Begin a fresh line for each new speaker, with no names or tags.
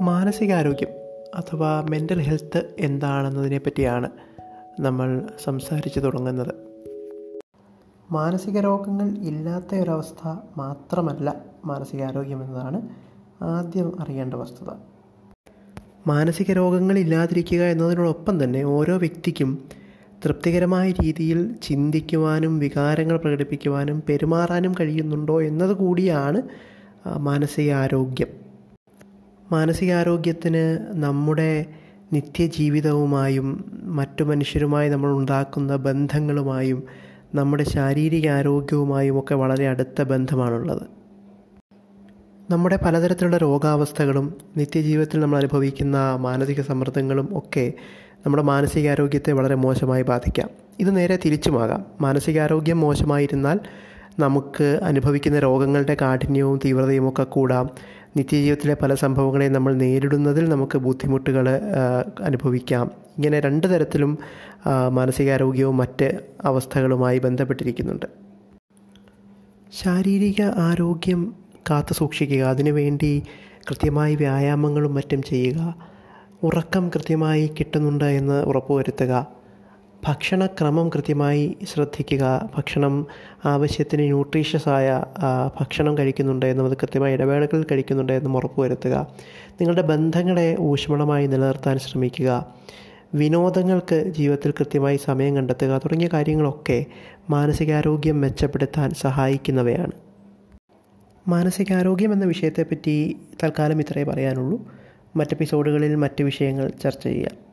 മാനസികാരോഗ്യം അഥവാ mental health എന്താണെന്നതിനെ പറ്റിയാണ് നമ്മൾ സംസാരിച്ചു തുടങ്ങുന്നത്. മാനസിക രോഗങ്ങൾ ഇല്ലാത്ത ഒരവസ്ഥ മാത്രമല്ല മാനസികാരോഗ്യം എന്നതാണ് ആദ്യം അറിയേണ്ട വസ്തുത. മാനസിക രോഗങ്ങൾ ഇല്ലാതിരിക്കുക എന്നതിനോടൊപ്പം തന്നെ ഓരോ വ്യക്തിക്കും തൃപ്തികരമായ രീതിയിൽ ചിന്തിക്കുവാനും വികാരങ്ങൾ പ്രകടിപ്പിക്കുവാനും പെരുമാറാനും കഴിയുന്നുണ്ടോ എന്നത് കൂടിയാണ് മാനസികാരോഗ്യം. മാനസികാരോഗ്യത്തിന് നമ്മുടെ നിത്യജീവിതവുമായും മറ്റു മനുഷ്യരുമായി നമ്മൾ ഉണ്ടാക്കുന്ന ബന്ധങ്ങളുമായും നമ്മുടെ ശാരീരിക ആരോഗ്യവുമായും ഒക്കെ വളരെ അടുത്ത ബന്ധമാണുള്ളത്. നമ്മുടെ പലതരത്തിലുള്ള രോഗാവസ്ഥകളും നിത്യജീവിതത്തിൽ നമ്മൾ അനുഭവിക്കുന്ന മാനസിക സമ്മർദ്ദങ്ങളും ഒക്കെ നമ്മുടെ മാനസികാരോഗ്യത്തെ വളരെ മോശമായി ബാധിക്കാം. ഇത് നേരെ തിരിച്ചുമാകാം. മാനസികാരോഗ്യം മോശമായിരുന്നാൽ നമുക്ക് അനുഭവിക്കുന്ന രോഗങ്ങളുടെ കാഠിന്യവും തീവ്രതയും ഒക്കെ കൂടാം. നിത്യജീവിതത്തിലെ പല സംഭവങ്ങളെയും നമ്മൾ നേരിടുന്നതിൽ നമുക്ക് ബുദ്ധിമുട്ടുകൾ അനുഭവിക്കാം. ഇങ്ങനെ രണ്ട് തരത്തിലും മാനസികാരോഗ്യവും മറ്റ് അവസ്ഥകളുമായി ബന്ധപ്പെട്ടിരിക്കുന്നുണ്ട്. ശാരീരിക ആരോഗ്യം കാത്തു സൂക്ഷിക്കുക അതിനുവേണ്ടി കൃത്യമായി വ്യായാമങ്ങളും മറ്റും ചെയ്യുക ഉറക്കം കൃത്യമായി കിട്ടുന്നുണ്ട് എന്ന് ഉറപ്പുവരുത്തുക. ഭക്ഷണക്രമം കൃത്യമായി ശ്രദ്ധിക്കുക ഭക്ഷണം ആവശ്യത്തിന് ന്യൂട്രീഷ്യസായ ഭക്ഷണം കഴിക്കുന്നുണ്ട് എന്നും അത് കൃത്യമായ ഇടവേളകളിൽ കഴിക്കുന്നുണ്ട് എന്നും ഉറപ്പുവരുത്തുക. നിങ്ങളുടെ ബന്ധങ്ങളെ ഊഷ്മളമായി നിലനിർത്താൻ ശ്രമിക്കുക. വിനോദങ്ങൾക്ക് ജീവിതത്തിൽ കൃത്യമായി സമയം കണ്ടെത്തുക തുടങ്ങിയ കാര്യങ്ങളൊക്കെ മാനസികാരോഗ്യം മെച്ചപ്പെടുത്താൻ സഹായിക്കുന്നവയാണ്. മാനസികാരോഗ്യം എന്ന വിഷയത്തെപ്പറ്റി തൽക്കാലം ഇത്രയേ പറയാനുള്ളൂ. മറ്റെപ്പിസോഡുകളിൽ മറ്റ് വിഷയങ്ങൾ ചർച്ച ചെയ്യാം.